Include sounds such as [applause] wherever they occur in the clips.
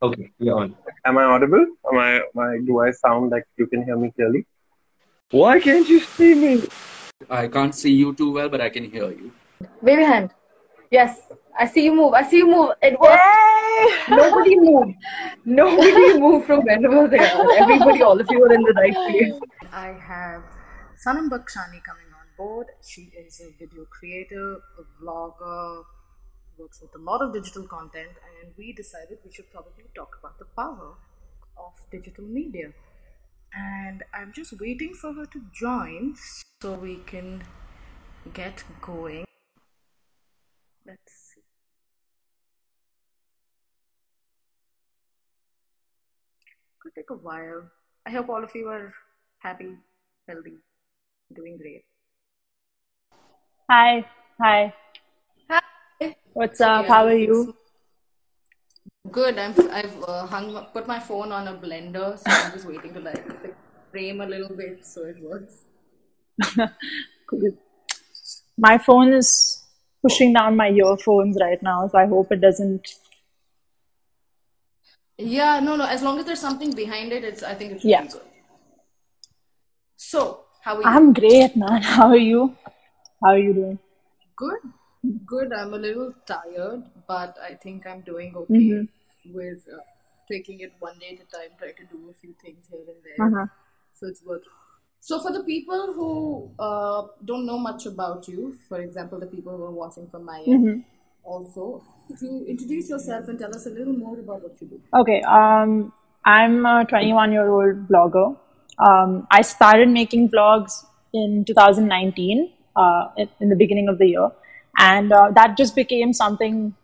Okay, you're on. Am I audible? Am I, am I? Do I sound like you can hear me clearly? Why can't you see me? I can't see you too well, but I can hear you. Wave your hand. Yes, I see you move. I see you move. It worked. [laughs] Nobody moved. Nobody [laughs] moved from wherever they are. Everybody, all of you are in the right place. I have Sanam Bakshani coming on board. She is a video creator, a vlogger, works with a lot of digital content, and we decided we should probably talk about the power of digital media. And I'm just waiting for her to join so we can get going. Let's see. Could take a while. I hope all of you are happy, healthy, doing great. Hi, hi. What's up? Yeah, How are you? Good. I'm. I've uh, hung put my phone on a blender, so I'm just waiting to like [laughs] frame a little bit so it works. [laughs] My phone is pushing down my earphones right now, so I hope it doesn't. Yeah. No. No. As long as there's something behind it, it's. I think it's Yeah. good. So, how are you? I'm great, man. [laughs] How are you? How are you doing? Good. Good. I'm a little tired, but I think I'm doing okay Mm-hmm. with uh, taking it one day at a time, trying to do a few things here and there. Uh-huh. So it's worth. So for the people who uh, don't know much about you, for example, the people who are watching from my end, Mm-hmm. also, could you introduce yourself and tell us a little more about what you do? Okay. Um, I'm a 21 year old blogger. Um, I started making vlogs in 2019, uh, in the beginning of the year, and uh, that just became something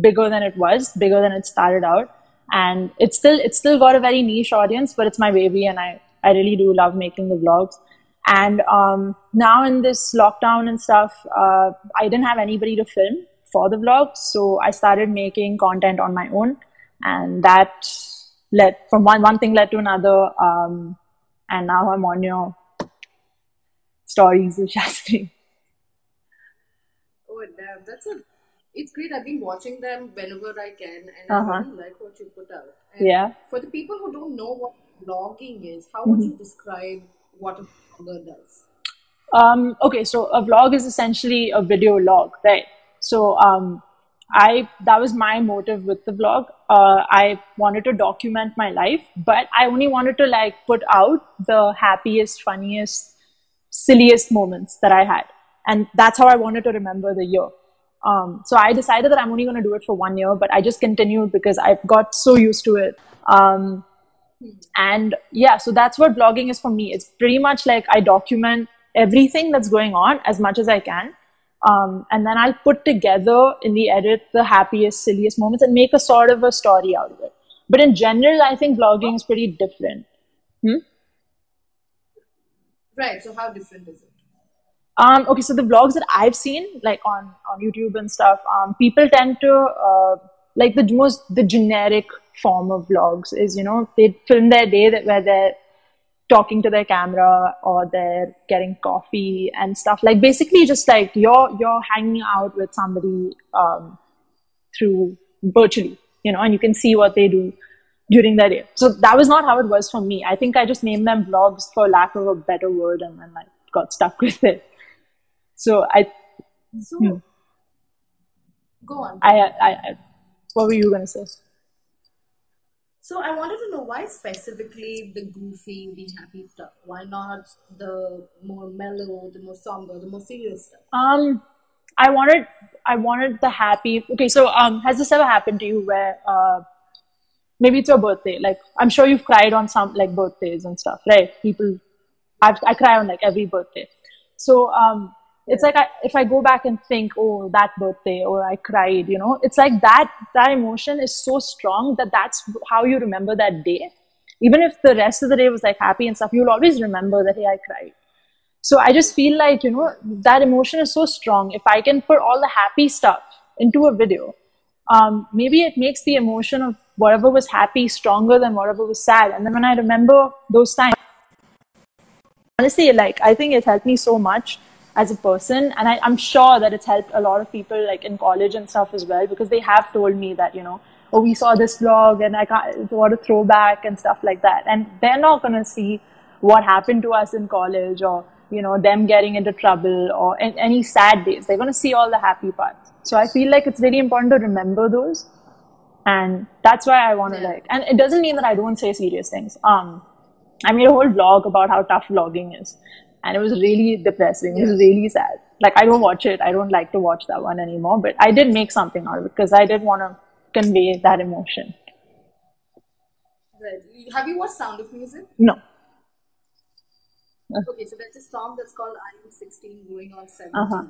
bigger than it was, bigger than it started out. And it's still it's still got a very niche audience, but it's my baby, and I I really do love making the vlogs. And um, now in this lockdown and stuff, uh, I didn't have anybody to film for the vlogs, so I started making content on my own, and that led from one one thing led to another. Um, and now I'm on your stories with Shastri. Oh, damn, that's a. It's great. I've been watching them whenever I can, and I Uh-huh. really like what you put out. And Yeah. For the people who don't know what blogging is, how would Mm-hmm. you describe what a blogger does? Um, okay, so a vlog is essentially a video log, right? So um, I that was my motive with the vlog. Uh, I wanted to document my life, but I only wanted to like put out the happiest, funniest, silliest moments that I had, and that's how I wanted to remember the year. Um, so I decided that I'm only going to do it for one year, but I just continued because I've got so used to it. Um, and yeah so that's what blogging is for me it's pretty much like i document everything that's going on as much as i can um, and then i'll put together in the edit the happiest silliest moments and make a sort of a story out of it but in general i think blogging is pretty different hmm? Right. So how different is it? Um, okay, so the vlogs that I've seen, like on on YouTube and stuff, um, people tend to uh, like the most the generic form of vlogs is you know they film their day that where they're talking to their camera or they're getting coffee and stuff. Like basically just like you're you're hanging out with somebody um, through virtually you know and you can see what they do during their day. So that was not how it was for me. I think i just named them vlogs for lack of a better word and then like got stuck [laughs] with it so i So Hmm. go on. i i, I what were you gonna say So I wanted to know why specifically the goofy, the happy stuff. Why not the more mellow, the more somber, the more serious stuff? Um, I wanted, I wanted the happy. Okay, so um, has this ever happened to you where uh, maybe it's your birthday? Like, I'm sure you've cried on some like birthdays and stuff, right? People, I've, I cry on like every birthday. So um, it's like I, if I go back and think, oh, that birthday, or I cried, you know, it's like that. That emotion is so strong that that's how you remember that day. Even if the rest of the day was like happy and stuff, you'll always remember that hey, I cried. So I just feel like, you know, that emotion is so strong. If I can put all the happy stuff into a video, um, maybe it makes the emotion of whatever was happy stronger than whatever was sad. And then when I remember those times, honestly, like, I think it helped me so much as a person. And I, I'm sure that it's helped a lot of people, like in college and stuff as well, because they have told me that, you know, oh, we saw this vlog and I can't, what a throwback and stuff like that. And they're not going to see what happened to us in college or, you know, them getting into trouble or any sad days. They're going to see all the happy parts. So I feel like it's really important to remember those. And that's why I want to like, and it doesn't mean that I don't say serious things. Um, I made a whole vlog about how tough vlogging is. And it was really depressing. It was really sad. Like, I don't watch it. I don't like to watch that one anymore. But I did make something out of it because I did want to convey that emotion. Right. Have you watched Sound of Music? No. [laughs] Okay, so there's a song that's called I Am 16 going on 17. Uh-huh.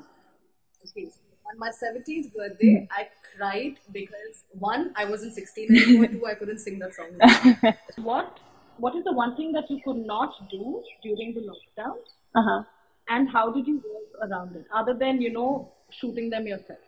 Okay, on my 17th birthday, I cried because one, I wasn't 16 anymore, [laughs] two, I couldn't sing that song. [laughs] What What is the one thing that you could not do during the lockdown, Uh-huh. and how did you work around it, other than you know shooting them yourself?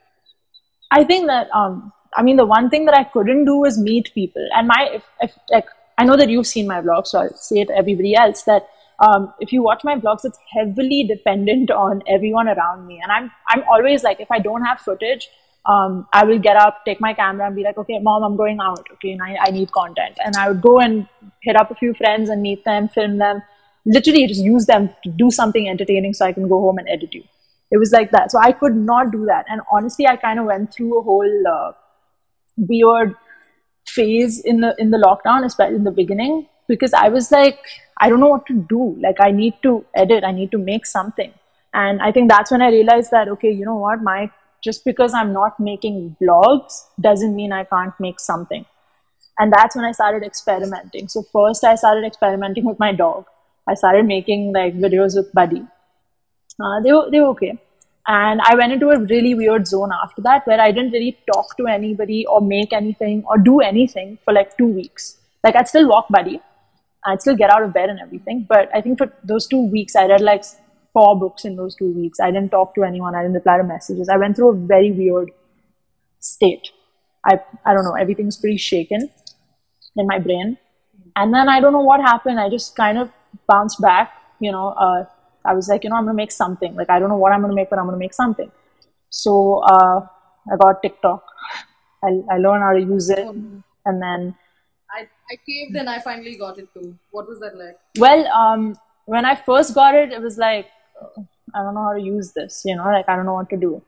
I think that um I mean the one thing that I couldn't do was meet people. And my if, if like I know that you've seen my vlog, so I'll say it to everybody else that um, if you watch my vlogs, it's heavily dependent on everyone around me. And I'm I'm always like if I don't have footage, um, I will get up, take my camera, and be like, okay, mom, I'm going out. Okay, and I, I need content. And I would go and hit up a few friends and meet them, film them, literally just use them to do something entertaining so I can go home and edit you. It was like that. So I could not do that. And honestly, I kind of went through a whole uh, weird phase in the in the lockdown, especially in the beginning, because I was like, I don't know what to do. Like I need to edit, I need to make something. And I think that's when I realized that okay, you know what, my just because I'm not making vlogs doesn't mean I can't make something. And that's when I started experimenting. So first I started experimenting with my dog. I started making like videos with Buddy. Uh, they were they were okay. And I went into a really weird zone after that where I didn't really talk to anybody or make anything or do anything for like two weeks. Like I'd still walk buddy. I'd still get out of bed and everything. But I think for those two weeks I read like four books in those two weeks. I didn't talk to anyone, I didn't reply to messages. I went through a very weird state. I I don't know, everything's pretty shaken in my brain. And then I don't know what happened. I just kind of bounced back, you know, uh, I was like, you know, I'm gonna make something. Like I don't know what I'm gonna make, but I'm gonna make something. So uh, I got TikTok. I, I learned how to use it, and then I, I caved and I finally got it too. What was that like? well, um, when I first got it, it was like uh, I don't know how to use this. You know, like I don't know what to do.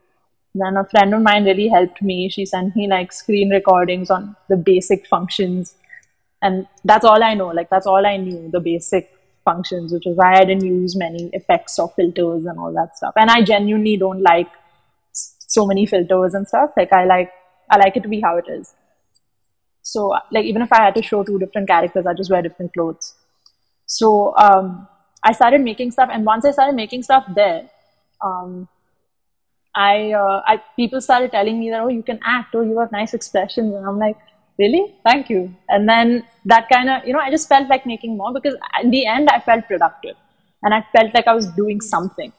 Then a friend of mine really helped me. She sent me like screen recordings on the basic functions, and that's all I know. Like that's all I knew, the basic functions, which is why I didn't use many effects or filters and all that stuff. And I genuinely don't like so many filters and stuff. Like I like I like it to be how it is. So like even if I had to show two different characters, I just wear different clothes. So um, I started making stuff, and once I started making stuff there, um, I, uh, I people started telling me that oh you can act, oh you have nice expressions, and I'm like really thank you. And then that kind of you know I just felt like making more because in the end I felt productive, and I felt like I was doing something.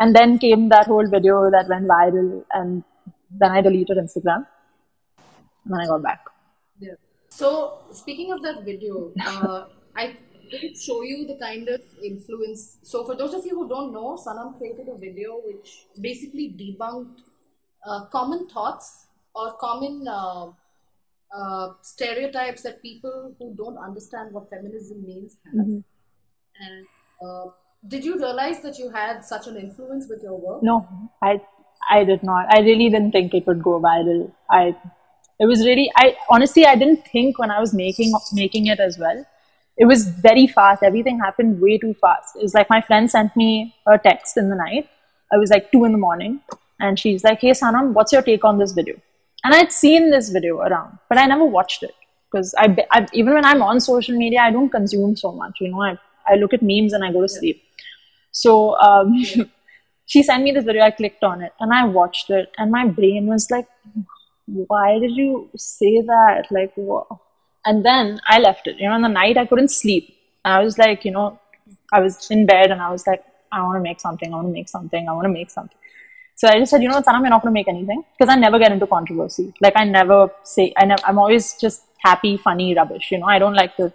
And then came that whole video that went viral, and then I deleted Instagram, and then I got back. Yeah. So speaking of that video, uh, [laughs] I did show you the kind of influence. So for those of you who don't know, Sanam created a video which basically debunked uh, common thoughts or common uh, uh, stereotypes that people who don't understand what feminism means have. And uh, did you realize that you had such an influence with your work? No, I I did not. I really didn't think it would go viral. I it was really I honestly I didn't think when I was making making it as well. It was very fast. Everything happened way too fast. It was like my friend sent me a text in the night. I was like two in the morning, and she's like, "Hey Sanam, what's your take on this video?" And I'd seen this video around, but I never watched it because I, I even when I'm on social media, I don't consume so much. You know, I I look at memes and I go to sleep. So um, [laughs] she sent me this video. I clicked on it and I watched it, and my brain was like, "Why did you say that?" Like, what? And then I left it. You know, in the night I couldn't sleep. I was like, you know, I was in bed and I was like, I want to make something. I want to make something. I want to make something. So I just said, you know what, Sanam, you're not going to make anything because I never get into controversy. Like I never say, I never, I'm always just happy, funny rubbish. You know, I don't like to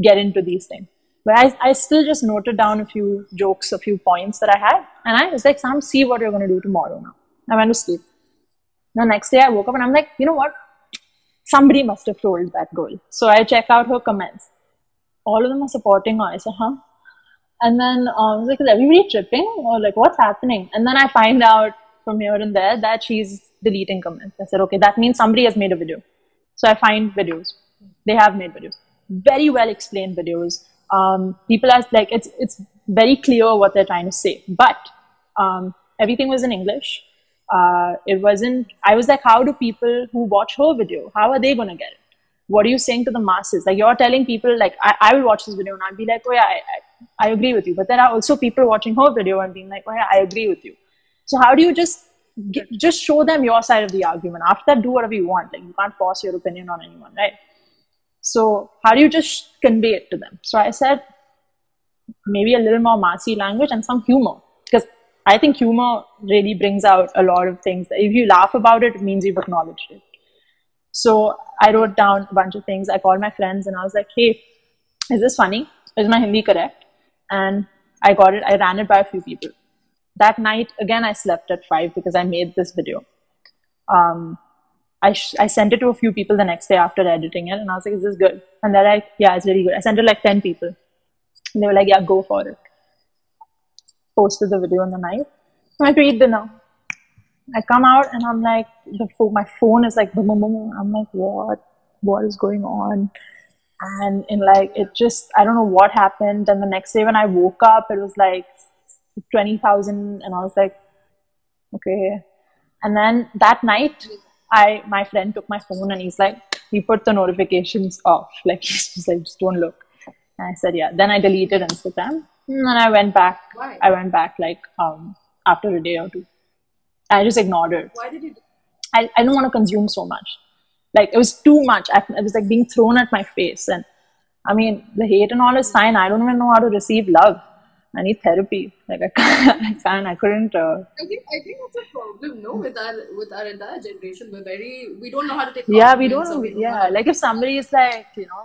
get into these things. But I, I still just noted down a few jokes, a few points that I had, and I was like, Sam, see what you're going to do tomorrow now. I went to sleep. The next day I woke up and I'm like, you know what? somebody must have trolled that girl. So I check out her comments. All of them are supporting her. I said, huh? And then uh, I was like, is everybody tripping? Or like, what's happening? And then I find out from here and there that she's deleting comments. I said, okay, that means somebody has made a video. So I find videos. They have made videos. Very well explained videos. Um, people are like, it's, it's very clear what they're trying to say. But um, everything was in English. Uh, it wasn't, I was like, how do people who watch her video, how are they going to get it? What are you saying to the masses? Like, you're telling people, like, I, I will watch this video and I'll be like, oh, yeah, I, I, I agree with you. But there are also people watching her video and being like, oh, yeah, I agree with you. So, how do you just get, just show them your side of the argument? After that, do whatever you want. Like, you can't force your opinion on anyone, right? So, how do you just convey it to them? So, I said, maybe a little more massy language and some humor. Because I think humor really brings out a lot of things. If you laugh about it, it means you've acknowledged it. So I wrote down a bunch of things. I called my friends and I was like, hey, is this funny? Is my Hindi correct? And I got it. I ran it by a few people. That night, again, I slept at five because I made this video. Um, I, sh- I sent it to a few people the next day after editing it and I was like, is this good? And they're like, yeah, it's really good. I sent it like 10 people. And they were like, yeah, go for it. Posted the video in the night. I eat dinner. I come out and I'm like, the phone, my phone is like, boom, boom, boom. I'm like, what? What is going on? And in like, it just, I don't know what happened. And the next day when I woke up, it was like 20,000. And I was like, okay. And then that night, I, my friend took my phone and he's like, he put the notifications off. [laughs] Like, he's just like, just don't look. And I said, yeah. Then I deleted Instagram. And then I went back. Why? I went back like um, after a day or two. I just ignored it. Why did you do I, I didn't want to consume so much. Like it was too much. I, it was like being thrown at my face. And I mean, the hate and all is fine. I don't even know how to receive love. I need therapy. Like I [laughs] can't. I can't. I couldn't. Uh, I think I think that's a problem, no, with our with our entire generation. We're very we don't know how to take yeah, we don't. or we know Yeah, like if somebody is like, you know,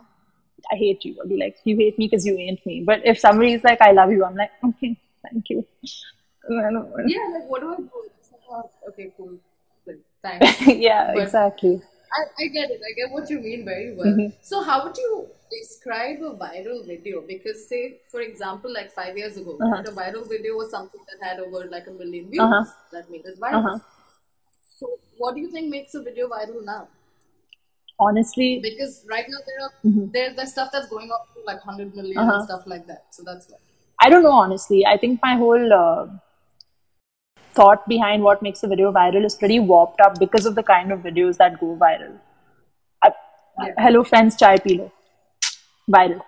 I hate you, I'll be like, you hate me because you ain't me. But if somebody is like, I love you, I'm like, okay, thank you. [laughs] Yeah, like what do I do? Like, okay, cool. [laughs] Thanks. yeah, But- exactly. I, I get it. I get what you mean very well. Mm-hmm. So how would you describe a viral video? Because say, for example, like five years ago, Uh-huh. a viral video was something that had over like a million views. Uh-huh. That made it viral. Uh-huh. So what do you think makes a video viral now? Honestly, Because right now there are Mhm. there there's stuff that's going up to like hundred million Uh-huh. and stuff like that. So that's why. I don't know, honestly. I think my whole uh, thought behind what makes a video viral is pretty warped up because of the kind of videos that go viral. I, Yeah. Hello, friends, chai pee lo. Viral.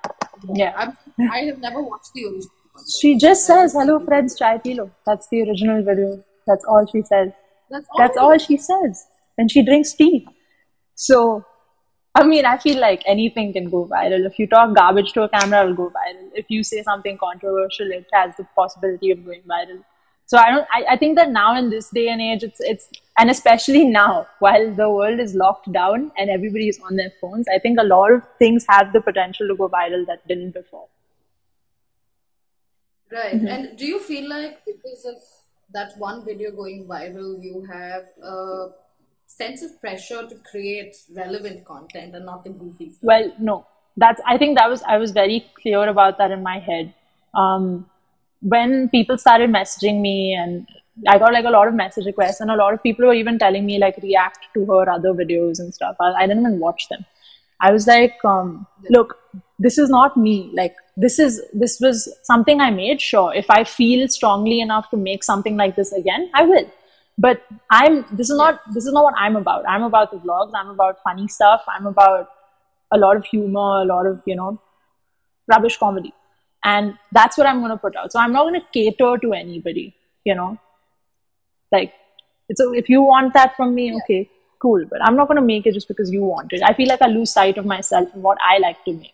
Yeah. I'm, I have never watched the original. She just says, hello, friends, chai pee lo. That's the original video. That's all she says. That's all. That's all she says. And she drinks tea. So, I mean, I feel like anything can go viral. If you talk garbage to a camera, it'll go viral. If you say something controversial, it has the possibility of going viral. So I don't. I, I think that now in this day and age, it's it's and especially now, while the world is locked down and everybody is on their phones, I think a lot of things have the potential to go viral that didn't before. Right. Mm-hmm. And do you feel like because of that one video going viral, you have a sense of pressure to create relevant content and not the goofy stuff? Well, no, that's. I think that was. I was very clear about that in my head. Um, when people started messaging me, and I got like a lot of message requests, and a lot of people were even telling me like react to her other videos and stuff. I, I didn't even watch them. I was like, um, look, this is not me. Like this is this was something I made. Sure, if I feel strongly enough to make something like this again, I will. But I'm this is not this is not what I'm about. I'm about the vlogs. I'm about funny stuff. I'm about a lot of humor, a lot of you know, rubbish comedy, and that's what I'm going to put out. So I'm not going to cater to anybody. You know, like it's a, if you want that from me, okay, cool. But I'm not going to make it just because you want it. I feel like I lose sight of myself and what I like to make.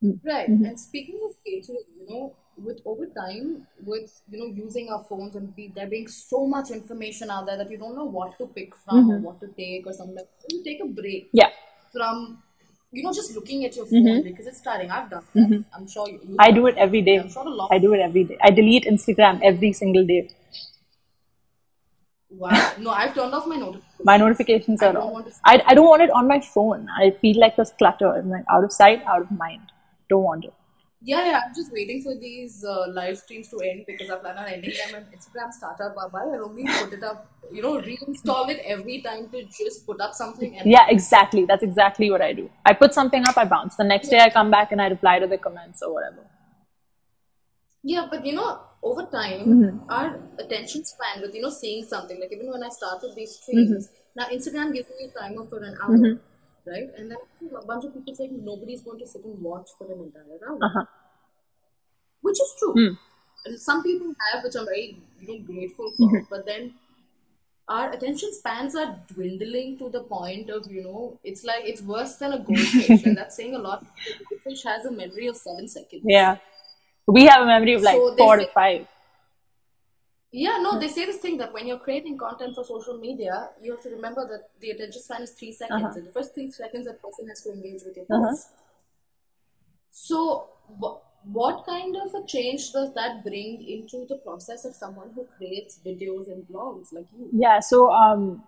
Right. Mm-hmm. And speaking of catering, you know, with over time, with you know using our phones and be, there being so much information out there that you don't know what to pick from or what to take or something. You take a break Mm-hmm. Yeah, from you know just looking at your phone because it's tiring. I've done that. Mhm. I'm sure you. you I do it every day. I'm sure a lot. I do it every day. I delete Instagram every single day. Wow. No, I've turned off my notifications. My notifications I are want I, I don't want it on my phone. I feel like there's clutter. I'm like out of sight, out of mind. Don't want it. Yeah, yeah, I'm just waiting for these uh, live streams to end because I plan on ending them on Instagram startup. Baba. I'll only put it up, you know, reinstall it every time to just put up something and Yeah, exactly. That's exactly what I do. I put something up, I bounce. The next day I come back and I reply to the comments or whatever. Yeah, but you know, over time, Mm-hmm. our attention span with you know seeing something like even when I started these Mm-hmm. streams, now Instagram gives me a timer for an hour, right? And then a bunch of people saying nobody's going to sit and watch for an entire hour, Uh-huh. which is true. Hmm. And some people have, which I'm very you know grateful for. Mm-hmm. But then our attention spans are dwindling to the point of you know it's like it's worse than a goldfish, [laughs] and that's saying a lot. A goldfish has a memory of seven seconds. Yeah. We have a memory of like So four to five. Yeah, no, they say this thing that when you're creating content for social media, you have to remember that the attention span is three seconds. Uh-huh. And the first three seconds, that person has to engage with your Uh-huh. So, wh- what kind of a change does that bring into the process of someone who creates videos and blogs like you? Yeah, so um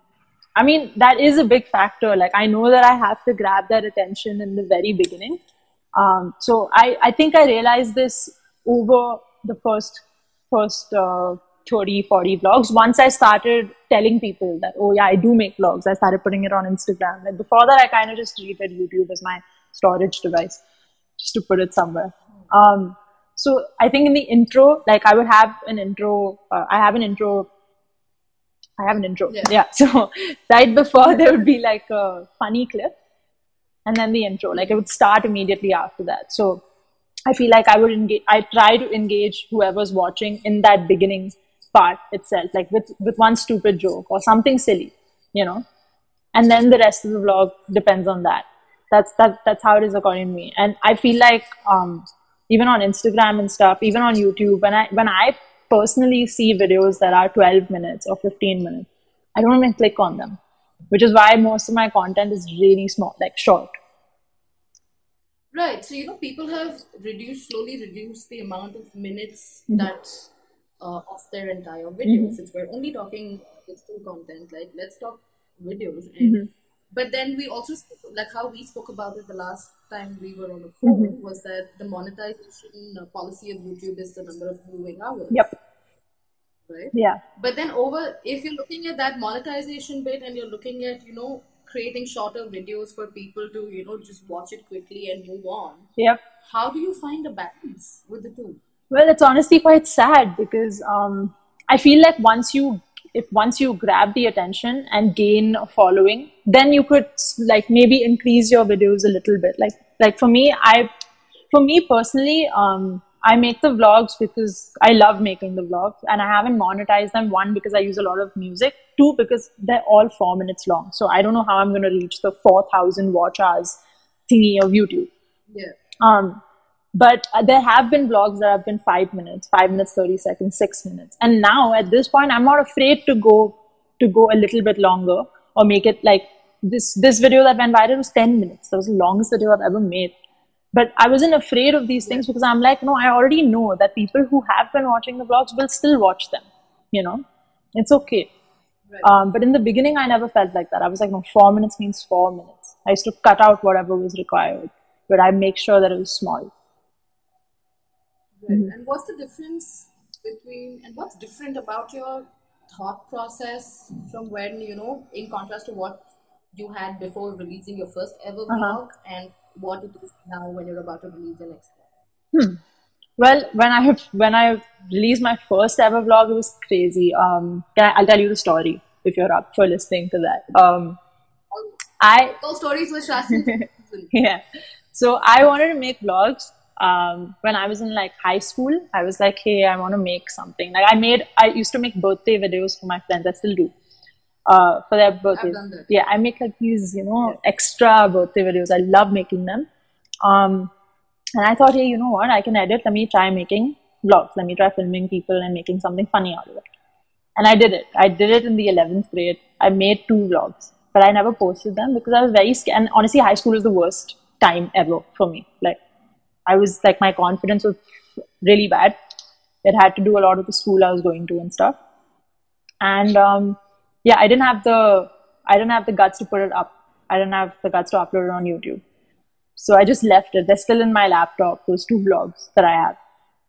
I mean that is a big factor. Like I know that I have to grab that attention in the very beginning. Um so I, I think I realized this over the first first uh 30, 40 vlogs. Once I started telling people that, oh yeah, I do make vlogs, I started putting it on Instagram. Like before that I kind of just treated YouTube as my storage device, just to put it somewhere. Um so I think in the intro, like I would have an intro, uh, I have an intro I have an intro. Yeah. Yeah. [laughs] So right before there would be like a funny clip and then the intro. Like it would start immediately after that. So I feel like I would engage I try to engage whoever's watching in that beginning part itself, like with, with one stupid joke or something silly, you know. And then the rest of the vlog depends on that. That's that that's how it is according to me. And I feel like um even on Instagram and stuff, even on YouTube, when I when I personally see videos that are 12 minutes or 15 minutes, I don't even click on them. Which is why most of my content is really small, like short. Right. So, you know, people have reduced, slowly reduced the amount of minutes Mm-hmm. that uh, of their entire video. Since we're only talking digital content, like let's talk videos. And Mm-hmm. but then we also spoke, like how we spoke about it the last time we were on the phone Mm-hmm. was that the monetization uh, policy of YouTube is the number of viewing hours. Yep. Right. Yeah. But then over, if you're looking at that monetization bit and you're looking at, you know, creating shorter videos for people to, you know, just watch it quickly and move on, Yep. how do you find a balance with the two? Well, it's honestly quite sad because um, I feel like once you, if once you grab the attention and gain a following, then you could like maybe increase your videos a little bit. Like, like for me, I, for me personally, um, I make the vlogs because I love making the vlogs, and I haven't monetized them. One because I use a lot of music. Two because they're all four minutes long, so I don't know how I'm going to reach the four thousand watch hours thingy of YouTube. Yeah. Um, but uh, there have been vlogs that have been five minutes, five minutes, 30 seconds, six minutes. And now at this point, I'm not afraid to go, to go a little bit longer or make it like this, this video that went viral was 10 minutes. That was the longest video I've ever made. But I wasn't afraid of these things because I'm like, no, I already know that people who have been watching the vlogs will still watch them. You know, it's okay. Right. Um, but in the beginning, I never felt like that. I was like, no, four minutes means four minutes. I used to cut out whatever was required, but I make sure that it was small. Right. And what's the difference between, and what's different about your thought process from when, you know, in contrast to what you had before releasing your first ever Uh-huh. vlog and what it is now when you're about to release the next one? Well, when I when I released my first ever vlog, it was crazy. Um, I, I'll tell you the story if you're up for listening to that. Um, I Those stories were Shastin. [laughs] yeah. So I wanted to make vlogs. Um, when I was in like high school, I was like, hey, I want to make something. Like I made, I used to make birthday videos for my friends. I still do. Uh, for their birthdays. Yeah, I make like these, you know, extra birthday videos. I love making them. Um, and I thought, hey, you know what? I can edit. Let me try making vlogs. Let me try filming people and making something funny out of it. And I did it. I did it in the 11th grade. I made two vlogs, but I never posted them because I was very scared. And honestly, high school is the worst time ever for me. Like, I was like, my confidence was really bad. It had to do a lot with the school I was going to and stuff. And um, yeah, I didn't have the I didn't have the guts to put it up. I didn't have the guts to upload it on YouTube. So I just left it. They're still in my laptop, those two vlogs that I have.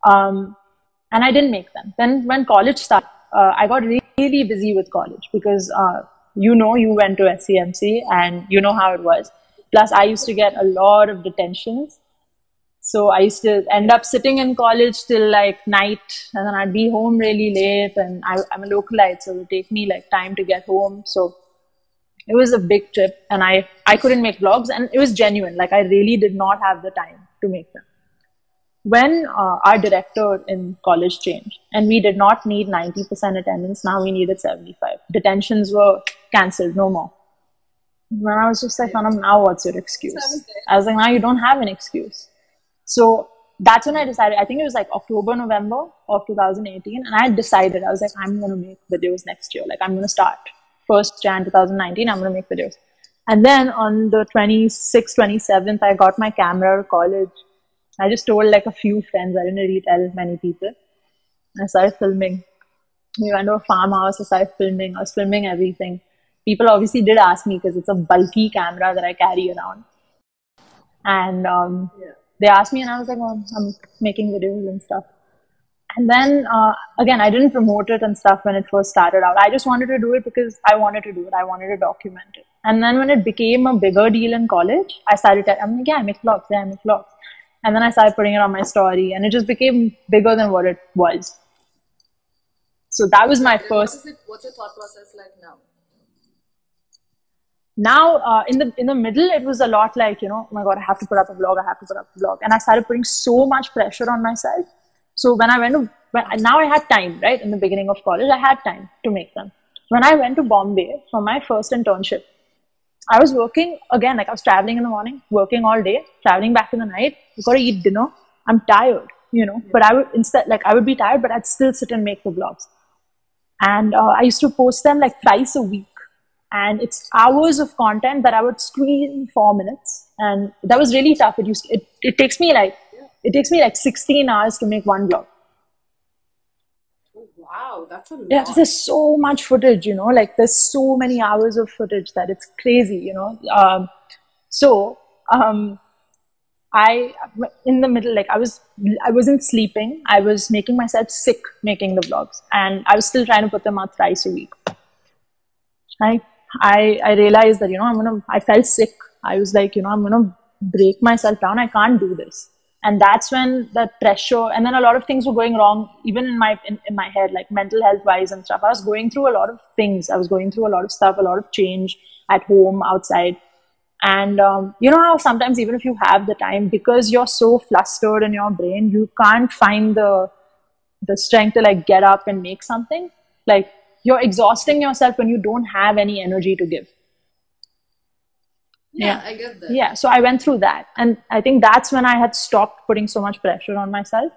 Um, and I didn't make them. Then when college started, uh, I got really busy with college because uh, you know you went to SCMC and you know how it was. Plus, I used to get a lot of detentions. So I used to end up sitting in college till like night, and then I'd be home really late. And I, I'm a localite, so it would take me like time to get home. So it was a big trip, and I I couldn't make vlogs, and it was genuine. Like I really did not have the time to make them. When uh, our director in college changed, and we did not need 90% attendance, now we needed 75. Detentions were cancelled, no more. When I was just like, now what's your excuse? I was like, now you don't have an excuse. So that's when I decided, I think it was like October, November of 2018. And I decided, I was like, I'm going to make videos next year. Like, I'm going to start. First Jan 2019, I'm going to make videos. And then on the 26th, 27th, I got my camera of college. I just told like a few friends. I didn't really tell many people. I started filming. We went to a farmhouse. I started filming. I was filming everything. People obviously did ask me because it's a bulky camera that I carry around. And um, Yeah. They asked me, and I was like, oh, I'm making videos and stuff. And then uh, again, I didn't promote it and stuff when it first started out. I just wanted to do it because I wanted to do it. I wanted to document it. And then when it became a bigger deal in college, I started. I'm like, yeah, I make vlogs. Yeah, I make vlogs. And then I started putting it on my story, and it just became bigger than what it was. So that was my What first is it? What's your thought process like now? Now uh, in the in the middle it was a lot like you know oh my god i have to put up a vlog i have to put up a vlog. And i started putting so much pressure on myself. So when i went to when, now i had time right? In the beginning of college i had time to make them. When i went to bombay for my first internship i was working again like i was traveling in the morning working all day traveling back in the night. You gotta eat dinner. I'm tired you know but i would instead like i would be tired but i'd still sit and make the vlogs. And uh, I used to post them like twice a week. And it's hours of content that I would squeeze in four minutes, and that was really tough. It used it, it takes me like it takes me like 16 hours to make one vlog. Oh, wow, that's a lot. Yeah, there's so much footage, you know, like there's so many hours of footage that it's crazy, you know. Um, so um, I in the middle, like I was I wasn't sleeping. I was making myself sick making the vlogs, and I was still trying to put them out thrice a week. I I I realized that you know I'm gonna I felt sick. I was like you know I'm gonna break myself down. I can't do this. And that's when that pressure, and then a lot of things were going wrong, even in my in, in my head, like mental health wise and stuff. I was going through a lot of things. I was going through a lot of stuff, a lot of change at home, outside. And um, you know how sometimes even if you have the time, because you're so flustered in your brain, you can't find the the strength to like get up and make something. Like you're exhausting yourself when you don't have any energy to give. yeah, yeah. I get that. Yeah, so I went through that. And I think that's when I had stopped putting so much pressure on myself.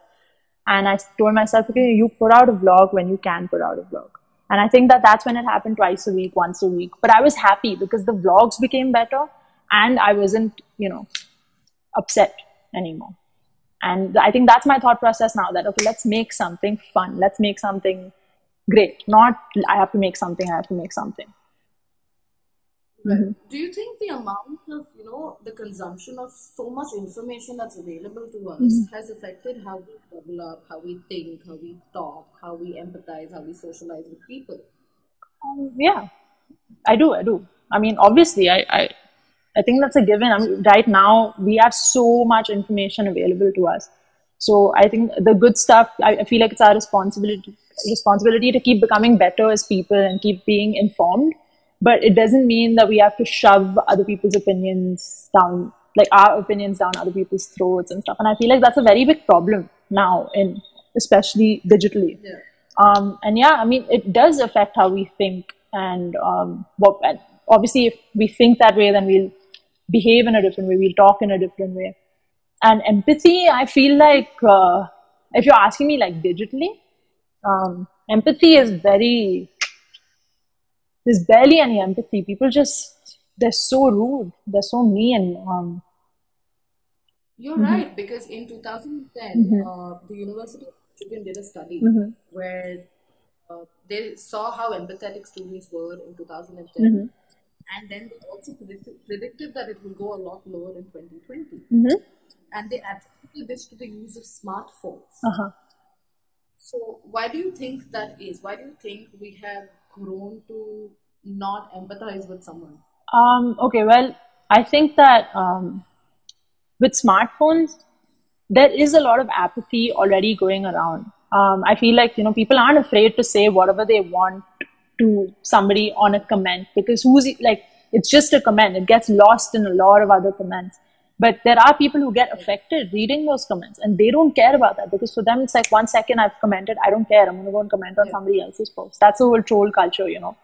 And I told myself, okay, you put out a vlog when you can put out a vlog. And I think that that's when it happened twice a week, once a week. But I was happy because the vlogs became better and I wasn't, you know, upset anymore. And I think that's my thought process now that, okay, let's make something fun. Let's make something great. Not, I have to make something, I have to make something. Right. Do you think the amount of, you know, the consumption of so much information that's available to us Mm-hmm. has affected how we develop, how we think, how we talk, how we empathize, how we socialize with people? Um, yeah, I do. I do. I mean, obviously, I, I, I think that's a given. I mean, right now, we have so much information available to us. So I think the good stuff. I, I feel like it's our responsibility responsibility to keep becoming better as people and keep being informed. But it doesn't mean that we have to shove other people's opinions down, like our opinions down other people's throats and stuff. And I feel like that's a very big problem now, in especially digitally. Yeah. Um, and yeah, I mean, it does affect how we think. And um, what, and obviously, if we think that way, then we'll behave in a different way, we'll talk in a different way. And empathy, I feel like, uh, if you're asking me like digitally, um, empathy is very, there's barely any empathy. People just, they're so rude, they're so mean. Um, You're Mm-hmm. right, because in 2010, uh, the University of Michigan did a study Mm-hmm. where uh, they saw how empathetic students were in 2010, Mhm. and then they also predicted, predicted that it will go a lot lower in 2020. Mhm. And they attributed this to the use of smartphones. Uh-huh. So, why do you think that is? Why do you think we have grown to not empathize with someone? Um, okay, well, I think that um, with smartphones, there is a lot of apathy already going around. Um, I feel like you know people aren't afraid to say whatever they want to somebody on a comment because who's like it's just a comment. It gets lost in a lot of other comments. But there are people who get affected reading those comments and they don't care about that because for them it's like one second I've commented, I don't care. I'm gonna go and comment on somebody else's post. That's the whole troll culture, you know.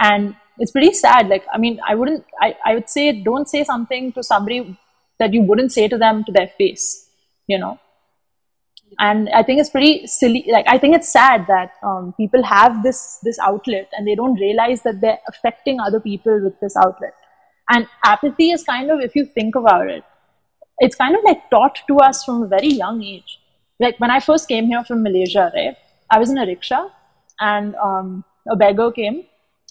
And it's pretty sad. Like, I mean, I wouldn't I, I would say don't say something to somebody that you wouldn't say to them to their face, you know. And I think it's pretty silly. Like, I think it's sad that um, people have this this outlet and they don't realize that they're affecting other people with this outlet. And apathy is kind of, if you think about it, it's kind of like taught to us from a very young age. Like when I first came here from Malaysia, right? I was in a rickshaw and um, a beggar came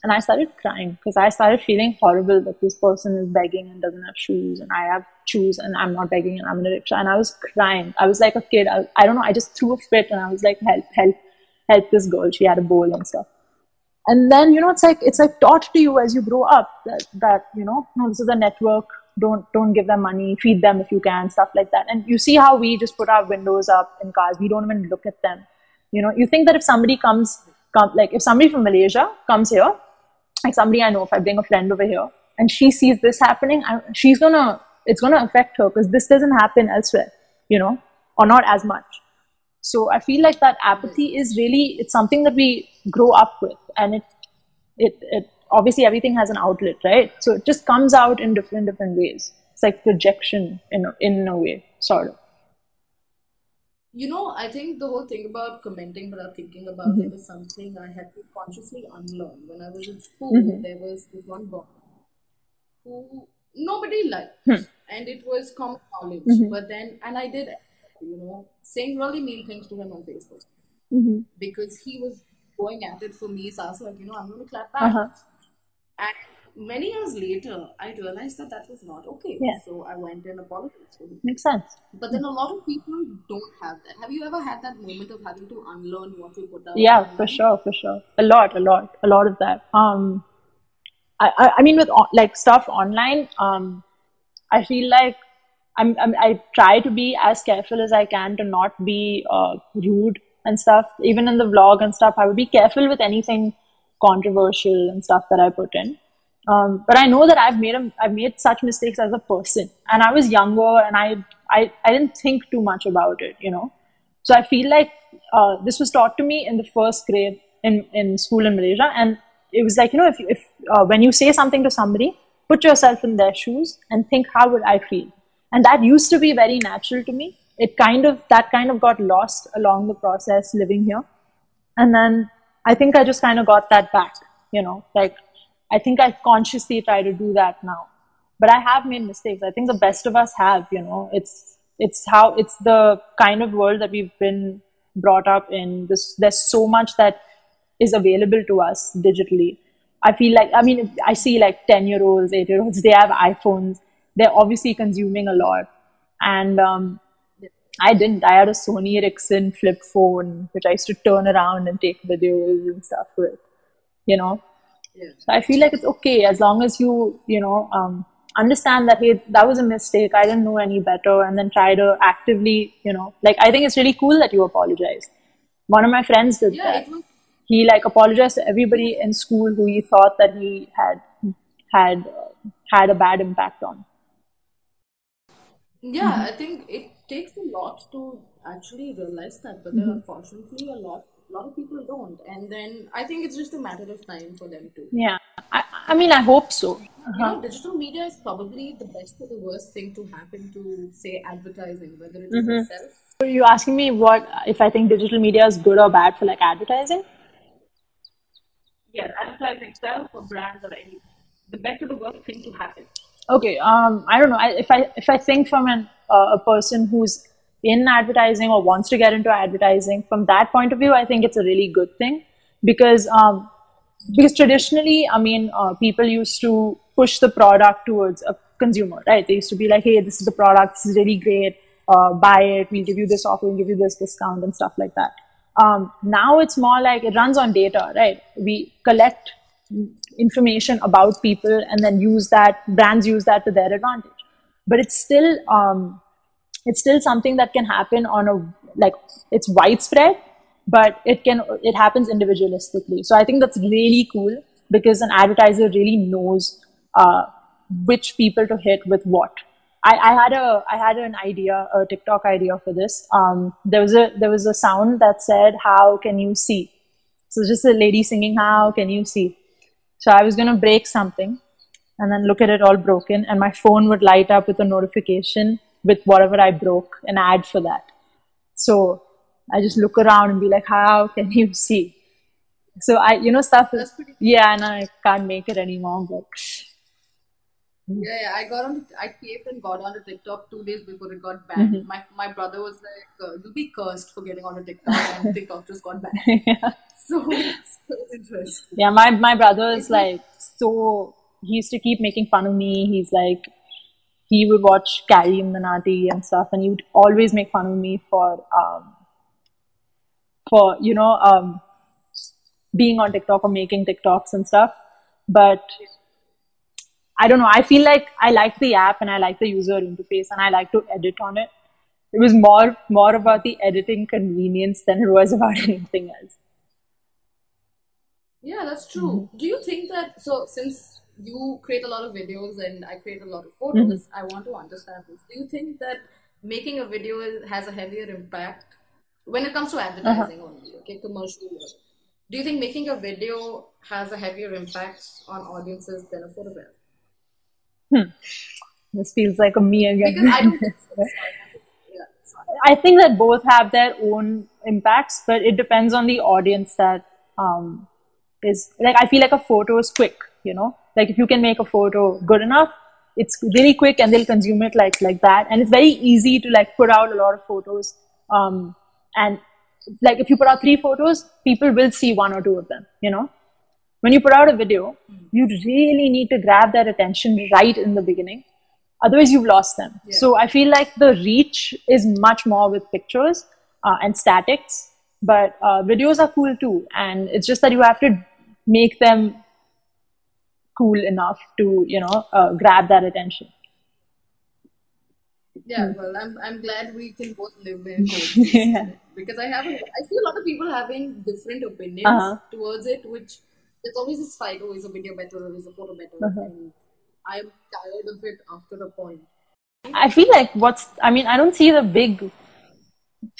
and I started crying because I started feeling horrible that this person is begging and doesn't have shoes and I have shoes and I'm not begging and I'm in a rickshaw and I was crying. I was like a kid. I, I don't know. I just threw a fit and I was like, help, help, help this girl. She had a bowl and stuff and then you know it's like it's like taught to you as you grow up that, that you know no this is a network don't don't give them money feed them if you can stuff like that. And you see how we just put our windows up in cars. We don't even look at them. You know you think that if somebody comes come like if somebody from malaysia comes here like somebody i know if i bring a friend over here and she sees this happening I, she's gonna it's gonna affect her because this doesn't happen elsewhere you know or not as much. So I feel like that apathy is really it's something that we grow up with, and it it it obviously everything has an outlet, right? So it just comes out in different different ways. It's like projection in a, in a way, sort of. You know, I think the whole thing about commenting without thinking about it is something I had to consciously unlearn. When I was in school, Mhm. there was this one boy who nobody liked, Hmm. and it was common knowledge. Mhm. But then, and I did, you know, saying really mean things to him on Facebook Mm-hmm. because he was going at it for me. So I was like, you know, I'm going to clap back. Uh-huh. And many years later, I realized that that was not okay. Yeah. So I went and apologized. Makes sense. But then a lot of people don't have that. Have you ever had that moment of having to unlearn what you put out? Yeah, for sure, for sure. A lot, a lot, a lot of that. Um, I, I, I mean, with like stuff online, um, I feel like I'm, I'm I try to be as careful as I can to not be uh, rude and stuff. Even in the vlog and stuff, I would be careful with anything controversial and stuff that I put in. Um, but I know that I've made a, I've made such mistakes as a person, and I was younger, and I, I I didn't think too much about it, you know. So I feel like uh, this was taught to me in the first grade in, in school in Malaysia, and it was like you know if if uh, when you say something to somebody, put yourself in their shoes and think how would I feel, and that used to be very natural to me. It kind of that kind of got lost along the process living here, and then I think I just kind of got that back, you know, like I think I consciously try to do that now. But I have made mistakes. I think the best of us have, you know. It's it's how it's the kind of world that we've been brought up in. This there's so much that is available to us digitally. I feel like I mean I see like ten year olds, eight year olds, they have iPhones. They're obviously consuming a lot. And um I didn't. I had a Sony Ericsson flip phone, which I used to turn around and take videos and stuff with, you know. Yeah. So I feel like it's okay as long as you, you know, um, understand that hey, that was a mistake. I didn't know any better, and then try to actively, you know, like I think it's really cool that you apologized. One of my friends did Yeah, that. was. He like apologized to everybody in school who he thought that he had had uh, had a bad impact on. Yeah, Mm-hmm. I think it takes a lot to actually realize that, but Mm-hmm. unfortunately, a lot, a lot of people don't. And then I think it's just a matter of time for them to. Yeah, I, I mean, I hope so. You Uh-huh. know, digital media is probably the best or the worst thing to happen to, say, advertising, whether it is Mhm. itself. So you asking me what if I think digital media is good or bad for like advertising? Yeah, advertising itself or brands or anything. The better the worst thing to happen. Okay, um, I don't know. I, if I if I think from an uh, a person who's in advertising or wants to get into advertising, from that point of view, I think it's a really good thing because um, because traditionally, I mean, uh, people used to push the product towards a consumer, right? They used to be like, "Hey, this is the product. This is really great. Uh, buy it. We'll give you this offer. We'll give you this discount and stuff like that." Um, now it's more like it runs on data, right? We collect information about people and then use that. Brands use that to their advantage, but it's still um, it's still something that can happen on a like it's widespread but it can it happens individualistically. So i think that's really cool because an advertiser really knows uh, which people to hit with what. I, I had a i had an idea a tiktok idea for this. Um, there was a there was a sound that said how can you see? So just a lady singing how can you see so i was going to break something and then look at it all broken and my phone would light up with a notification with whatever i broke an ad for that so I just look around and be like, how can you see? So I, you know, stuff is, yeah, and I can't make it anymore, but Yeah, yeah, I got on. I caved and got onto TikTok two days before it got banned. Mhm. My my brother was like, uh, "You'll be cursed for getting onto TikTok," [laughs] and TikTok just got banned. [laughs] yeah. So [laughs] it's, it's interesting. yeah, my, my brother is like, so, he used to keep making fun of me. He's like, he would watch CarryMinati and stuff, and he would always make fun of me for, um, for, you know, um, being on TikTok or making TikToks and stuff. But I don't know. I feel like I like the app and I like the user interface and I like to edit on it. It was more more about the editing convenience than it was about [laughs] anything else. Yeah, that's true. Mm-hmm. Do you think that so since you create a lot of videos and I create a lot of photos, mm-hmm. I want to understand this. Do you think that making a video is- has a heavier impact when it comes to advertising uh-huh. only, okay, commercial work? Do you think making a video has a heavier impact on audiences than a photograph? This feels like a me again. Because I don't think. [laughs] Yeah, sorry. I think that both have their own impacts, but it depends on the audience that um, is like. I feel like a photo is quick, you know. Like if you can make a photo good enough, it's really quick and they'll consume it like like that. And it's very easy to like put out a lot of photos. Um, and like if you put out three photos, people will see one or two of them, you know. When you put out a video, you really need to grab their attention right in the beginning. Otherwise you've lost them. So i feel like the reach is much more with pictures uh, and statics but uh, videos are cool too. And it's just that you have to make them cool enough to you know uh, grab that attention. Yeah, well, I'm I'm glad we can both live in [laughs] Yeah. because I have I see a lot of people having different opinions Uh-huh. towards it, which there's always this fight: oh, is a video better always a photo better? Uh-huh. And I'm tired of it after a point. i feel like what's i mean i don't see the big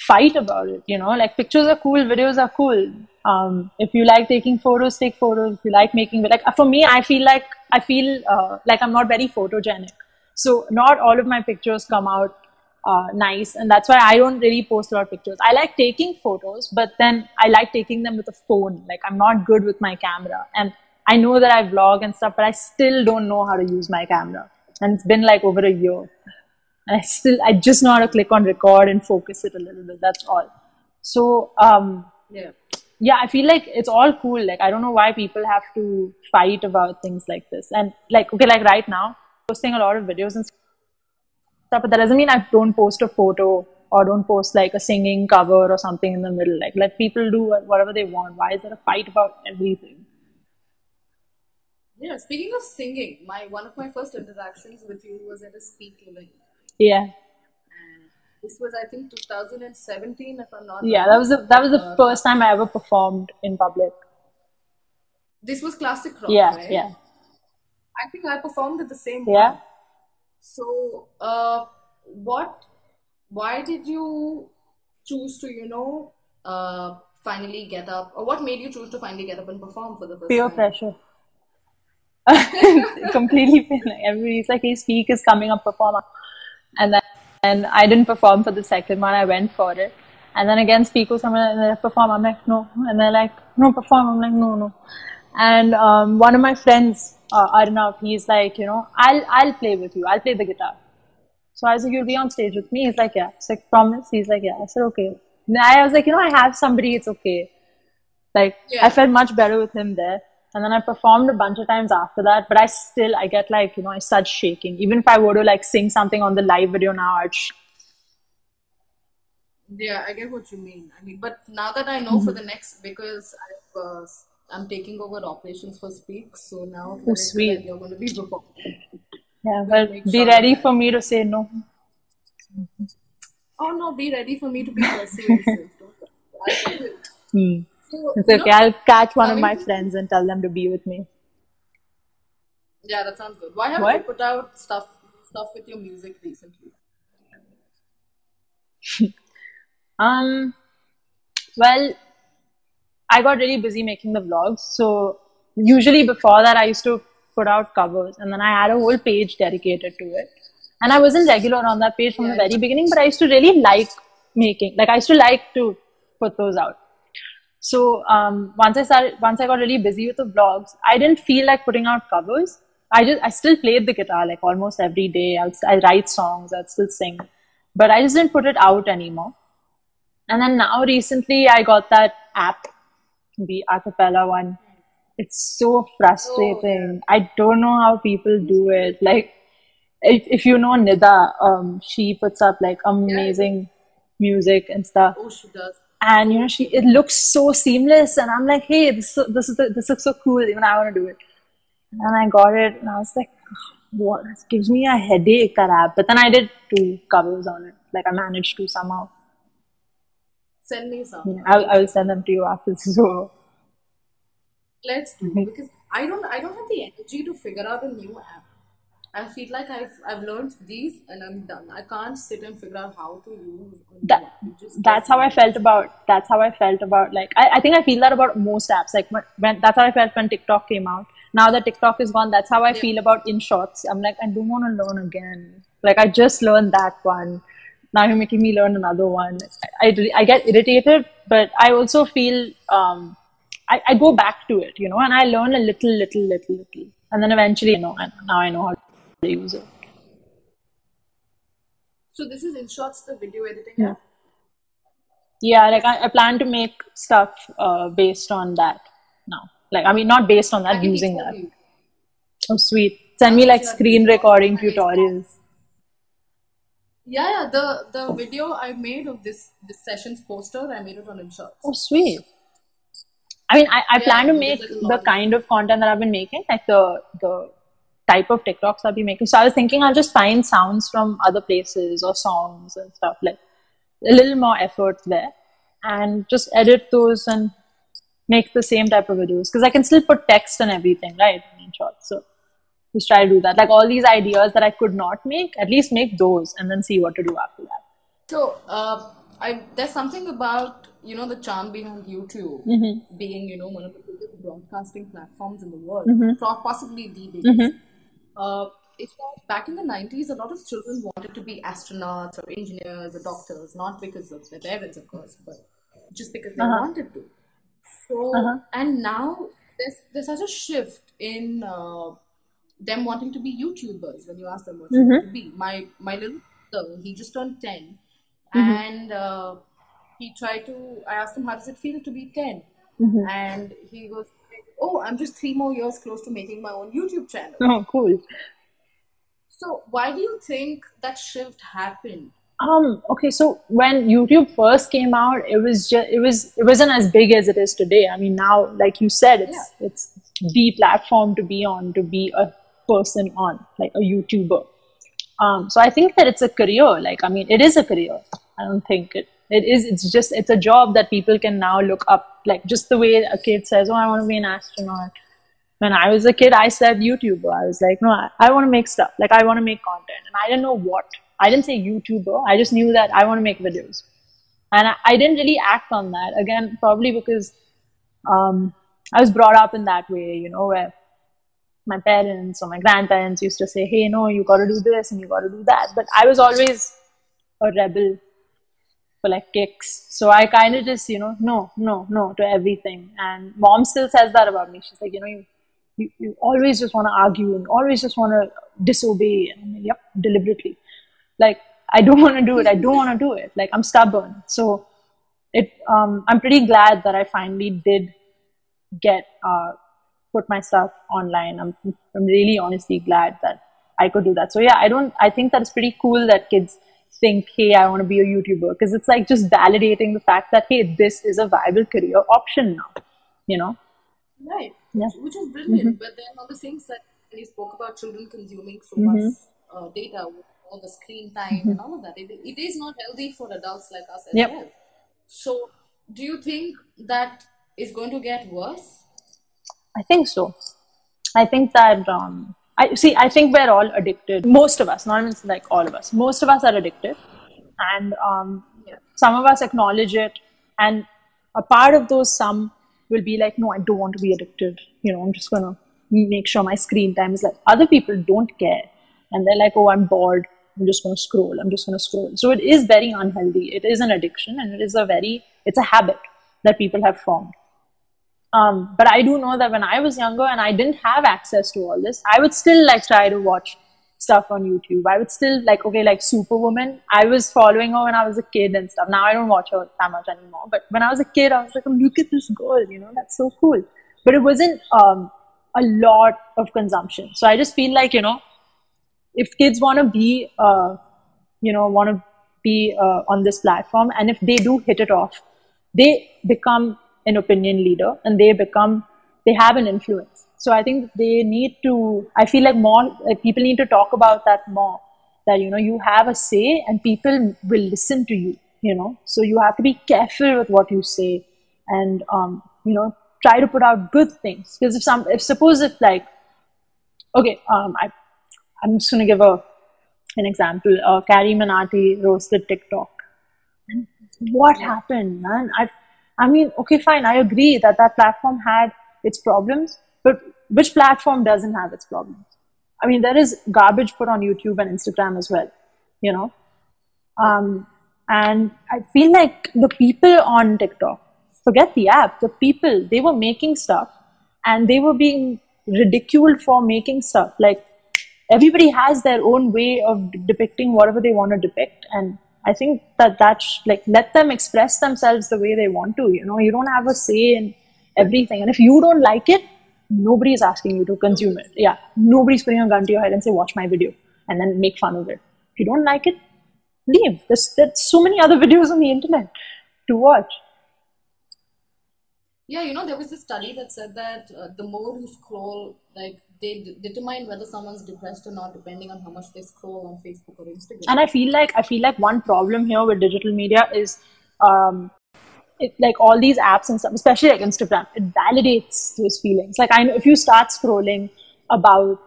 fight about it you know like pictures are cool videos are cool um, if you like taking photos take photos if you like making like for me i feel like i feel uh, like i'm not very photogenic so not all of my pictures come out uh, nice and that's why i don't really post a lot of pictures i like taking photos but then i like taking them with a phone like i'm not good with my camera and i know that i vlog and stuff but i still don't know how to use my camera and it's been like over a year and I still I just know how to click on record and focus it a little bit. That's all. So um, Yeah. yeah, I feel like it's all cool. Like I don't know why people have to fight about things like this. And like okay, like right now, posting a lot of videos and stuff, but that doesn't mean I don't post a photo or don't post like a singing cover or something in the middle. Like let people do whatever they want. Why is there a fight about everything? Yeah. Speaking of singing, my one of my first interactions with you was at a speak event, Yeah. and this was I think 2017, if I'm not Yeah, wrong. that was the that was the Uh, first time I ever performed in public. This was classic rock, Yeah, right? yeah. I think I performed at the same Yeah. one. So, uh, what? Why did you choose to, you know, uh, finally get up, or what made you choose to finally get up and perform for the first peer time? pressure. [laughs] Completely feel like everybody's like, hey, speak is coming up, performer. And then and I didn't perform for the second one, I went for it. And then again, speak was coming and they perform. I'm like, no. And they're like, no, perform. I'm like, no, no. And um, one of my friends, uh, Arnav, he's like, you know, I'll I'll play with you. I'll play the guitar. So I was like, you'll be on stage with me. He's like, yeah. It's like, promise. He's like, yeah. I said, okay. And I was like, you know, I have somebody. It's okay. Like Yeah. I felt much better with him there. And then I performed a bunch of times after that, but I still I get like you know I start shaking. Even if I were to like sing something on the live video now, I'd sh- Yeah, I get what you mean. I mean, but now that I know for the next, because I've, uh, I'm taking over operations for Speak, so now Oh, sweet. you're going to be performing. yeah. Well, make be sure ready for me to say no. Oh no, be ready for me to be [laughs] persuasive. Hmm. So, It's okay. know, I'll catch one of my to- friends and tell them to be with me. Yeah, that sounds good. Why have What? you put out stuff stuff with your music recently? [laughs] Um, well, I got really busy making the vlogs. So usually before that, I used to put out covers, and then I had a whole page dedicated to it. And I wasn't regular on that page from the very beginning, but I used to really like making, like I used to like to put those out. So um, once I started, once I got really busy with the vlogs, I didn't feel like putting out covers. I just, I still played the guitar like almost every day. I'll, I write songs, I'd still sing, but I just didn't put it out anymore. And then now recently I got that app, the acapella one. It's so frustrating. I don't know how people do it. Like, if, if you know Nida, um, she puts up like amazing music and stuff. Oh, she does. And you know, she it looks so seamless. And I'm like, hey, this this is the, this looks so cool. Even I want to do it. And I got it, and I was like, what? This gives me a headache. That app. But then I did two covers on it. Like I managed to somehow. Send me some. Yeah, I'll, I'll send them to you after this is over. Let's do because I don't I don't have the energy to figure out a new app. I feel like I've I've learned these and I'm done. I can't sit and figure out how to use That, app. It just that's how I felt about that's how I felt about like I, I think I feel that about most apps like when, when that's how I felt when TikTok came out now that TikTok is gone that's how I feel about InShots I'm like I don't want to learn again like I just learned that one now you're making me learn another one I, I, I get irritated but I also feel um I, I go back to it you know and I learn a little little little little and then eventually you know and now I know how to use it So this is InShots the video editing Yeah. app. Yeah, like I, I plan to make stuff uh, based on that now. Like, I mean, not based on that, using that. you. Oh, sweet. Send me like screen recording tutorials. Yeah, yeah. The the video I made of this this session's poster, I made it on InShots. Oh, sweet. I mean, I, I Yeah, plan to make a the kind of content that I've been making, like the the type of TikToks I'll be making. So I was thinking I'll just find sounds from other places or songs and stuff like a little more effort there, and just edit those and make the same type of videos because I can still put text and everything, right? InShots. So just try to do that. Like all these ideas that I could not make, at least make those and then see what to do after that. So, uh, I there's something about you know the charm behind YouTube Mm-hmm. being you know one of the biggest broadcasting platforms in the world, Mm-hmm. possibly the biggest. Uh, it's that back in the 90s, a lot of children wanted to be astronauts or engineers or doctors, not because of their parents, of course, but just because they Uh-huh. wanted to. So, Uh-huh. and now there's there's such a shift in uh, them wanting to be YouTubers when you ask them what you want to be. My my little brother, he just turned 10 and uh, he tried to. I asked him, "How does it feel to be 10? And he goes, "Oh, I'm just three more years close to making my own YouTube channel." Oh, cool. So why do you think that shift happened? Um, okay, so when YouTube first came out, it was just it was it wasn't as big as it is today. I mean, now, like you said, it's it's the platform to be on, to be a person on, like a YouTuber. Um, so I think that it's a career. Like, I mean, it is a career. I don't think it it is. It's just it's a job that people can now look up. Like just the way a kid says, "Oh, I want to be an astronaut." When I was a kid, I said YouTuber. I was like, no, I, I want to make stuff. Like, I want to make content. And I didn't know what. I didn't say YouTuber. I just knew that I want to make videos. And I, I didn't really act on that. Again, probably because um, I was brought up in that way, you know, where my parents or my grandparents used to say, hey, no, you got to do this and you got to do that. But I was always a rebel for like kicks. So I kind of just, you know, no, no, no to everything. And mom still says that about me. She's like, you know, you, you, you always just want to argue and always just want to disobey. And I'm like, yep, deliberately. Like, I don't want to do it. I don't want to do it. Like, I'm stubborn. So it, um, I'm pretty glad that I finally did get uh, put my stuff online. I'm I'm really honestly glad that I could do that. So yeah, I don't. I think that it's pretty cool that kids think, hey, I want to be a YouTuber because it's like just validating the fact that hey, this is a viable career option now. You know. Right. Yeah. Which is brilliant. But then on the same side, when you spoke about children consuming so Mhm. much uh, data, all the screen time and all of that, it, it is not healthy for adults like us as Yep. well. So, do you think that is going to get worse? I think so. I think that um, I see. I think we're all addicted. Most of us, not even like all of us. Most of us are addicted, and um, some of us acknowledge it, and a part of those some will be like, no, I don't want to be addicted. You know, I'm just gonna make sure my screen time is like. Other people don't care, and they're like, oh, I'm bored. I'm just gonna scroll. I'm just gonna scroll. So it is very unhealthy. It is an addiction, and it is a very it's a habit that people have formed. Um, but I do know that when I was younger and I didn't have access to all this, I would still like try to watch stuff on YouTube. I would still like okay, like Superwoman. I was following her when I was a kid and stuff. Now I don't watch her that much anymore. But when I was a kid, I was like, oh, look at this girl, you know, that's so cool. But it wasn't um, a lot of consumption. So I just feel like you know, if kids want to be, uh, you know, want to be uh, on this platform, and if they do hit it off, they become an opinion leader and they become they have an influence. So i think they need to i feel like more like people need to talk about that more that you know you have a say and people will listen to you you know. So you have to be careful with what you say and um, you know try to put out good things. Because if some if suppose if like okay um, I, i'm just going to give a an example uh, CarryMinati roasted TikTok. And what happened man? I i mean okay fine i agree that that platform had its problems but which platform doesn't have its problems? I mean there is garbage put on youtube and instagram as well you know? Um, and i feel like the people on tiktok forget the app the people they were making stuff and they were being ridiculed for making stuff. Like everybody has their own way of depicting whatever they want to depict and i think that that's like let them express themselves the way they want to you know? You don't have a say in everything. And if you don't like it nobody is asking you to consume it. Yeah. Nobody's putting a gun to your head and say watch my video and then make fun of it. If you don't like it leave. There's, there's so many other [laughs] videos on the internet to watch. Yeah, you know, there was a study that said that uh, the more you scroll, like they determine whether someone's depressed or not, depending on how much they scroll on Facebook or Instagram. and i feel like i feel like one problem here with digital media is um it, like all these apps and stuff especially like instagram it validates those feelings like i know if you start scrolling about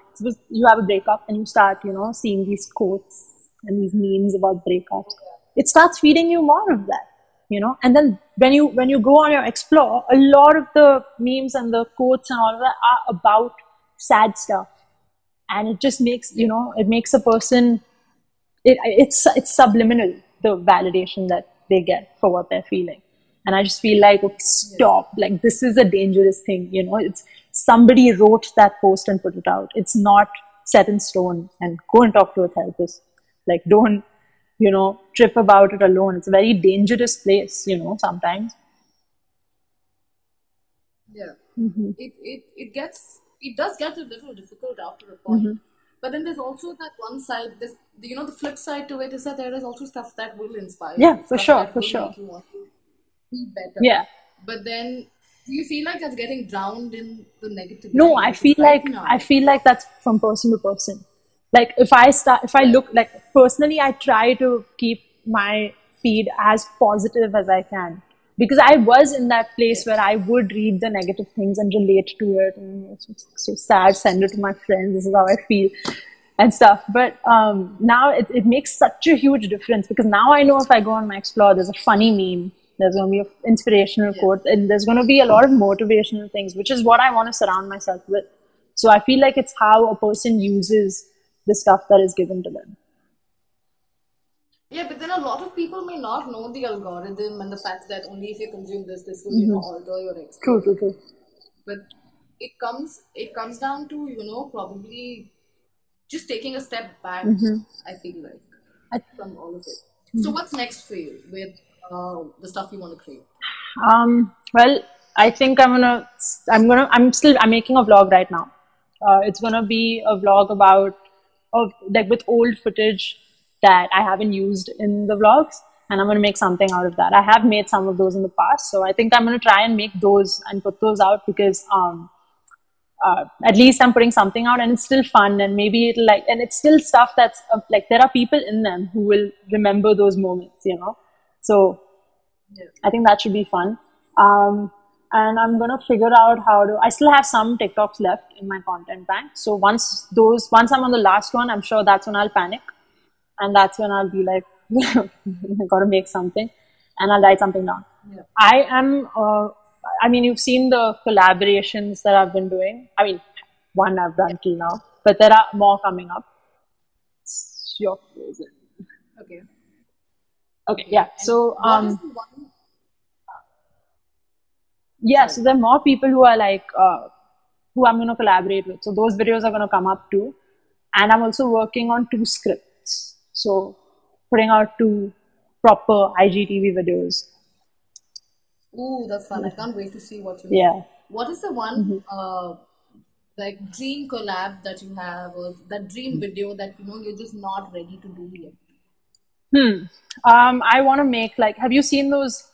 you have a breakup and you start you know seeing these quotes and these memes about breakups it starts feeding you more of that you know and then when you when you go on your explore a lot of the memes and the quotes and all of that are about sad stuff. And it just makes you know it makes a person it, it's it's subliminal the validation that they get for what they're feeling. And i just feel like okay, stop. Like this is a dangerous thing you know? It's somebody wrote that post and put it out. It's not set in stone. And go and talk to a therapist. Like don't you know trip about it alone. It's a very dangerous place you know sometimes. Yeah. Mhm. It, it it gets it does get a little difficult after a point. Mhm. But then there's also that one side, this you know, the flip side to it is that there is also stuff that will inspire Yeah, you, for sure, for sure. make you want to be better. yeah But then do you feel like that's getting drowned in the negativity? no i feel right like now? i feel like that's from person to person like if i start if i look like personally i try to keep my feed as positive as i can because i was in that place where i would read the negative things and relate to it. And it's so, sad send it to my friends. This is how i feel and stuff. But um, now it, it makes such a huge difference because now i know if i go on my explore there's a funny meme. There's going to be an inspirational quote and there's going to be a lot of motivational things which is what i want to surround myself with. So i feel like it's how a person uses the stuff that is given to them Yeah, but then a lot of people may not know the algorithm and the fact that only if you consume this, this will, you know, alter your experience. true true true But it comes it comes down to, you know, probably just taking a step back, I feel like, I- from all of it. So what's next for you with uh, the stuff you want to create? Um, well, I think I'm gonna, I'm gonna, I'm still, I'm making a vlog right now. Uh, it's gonna be a vlog about, of like with old footage that I haven't used in the vlogs, and I'm gonna make something out of that. I have made some of those in the past, so I think I'm gonna try and make those and put those out because um, uh, at least I'm putting something out and it's still fun and maybe it'll like and it's still stuff that's uh, like there are people in them who will remember those moments, you know. So I think that should be fun. Um, and I'm gonna figure out how to. I still have some TikToks left in my content bank. So once those, once I'm on the last one, I'm sure that's when I'll panic, and that's when I'll be like, I [laughs] gotta make something, and I'll write something down. Yeah. I am. Uh, I mean, you've seen the collaborations that I've been doing. I mean, one I've done till now, but there are more coming up. You're frozen. Okay. Okay, yeah. So, um, one? yeah, so there are more people who are like, uh, who I'm going to collaborate with. So those videos are going to come up too. And I'm also working on two scripts. So putting out two proper IGTV videos. Ooh, that's fun. I can't wait to see what you. Yeah. What is the one uh, like dream collab that you have, or that dream video that you know you're just not ready to do yet? Hmm. Um, I want to make like, have you seen those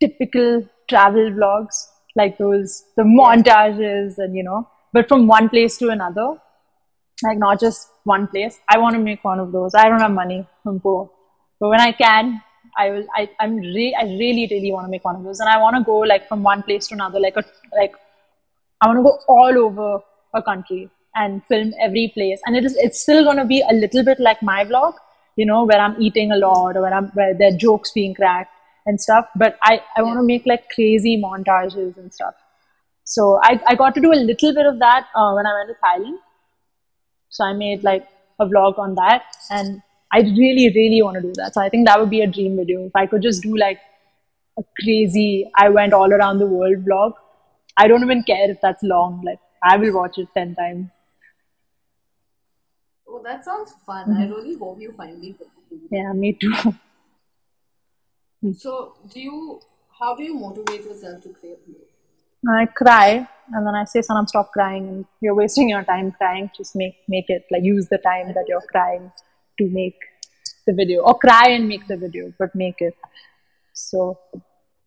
typical travel vlogs? Like those, the montages and, you know, but from one place to another. Like not just one place. I want to make one of those. I don't have money. But when I can, I will, I, I'm re- I really, really want to make one of those. And I want to go like from one place to another, like a, like, I want to go all over a country and film every place. And it is, it's still going to be a little bit like my vlog, you know, where I'm eating a lot or where I'm, where there are jokes being cracked and stuff. But I, I want to make like crazy montages and stuff. So I, I got to do a little bit of that uh, when I went to Thailand. So I made like a vlog on that and I really, really want to do that. So I think that would be a dream video. If I could just do like a crazy, I went all around the world vlog. I don't even care if that's long. Like I will watch it 10 times. Oh, that sounds fun. I mm-hmm. really hope you finally to do Yeah, me too. [laughs] So, do you? How do you motivate yourself to create more? I cry and then I say, Sanam, stop crying. And you're wasting your time crying. Just make, make it like use the time that you're crying to make the video or cry and make the video, but make it. So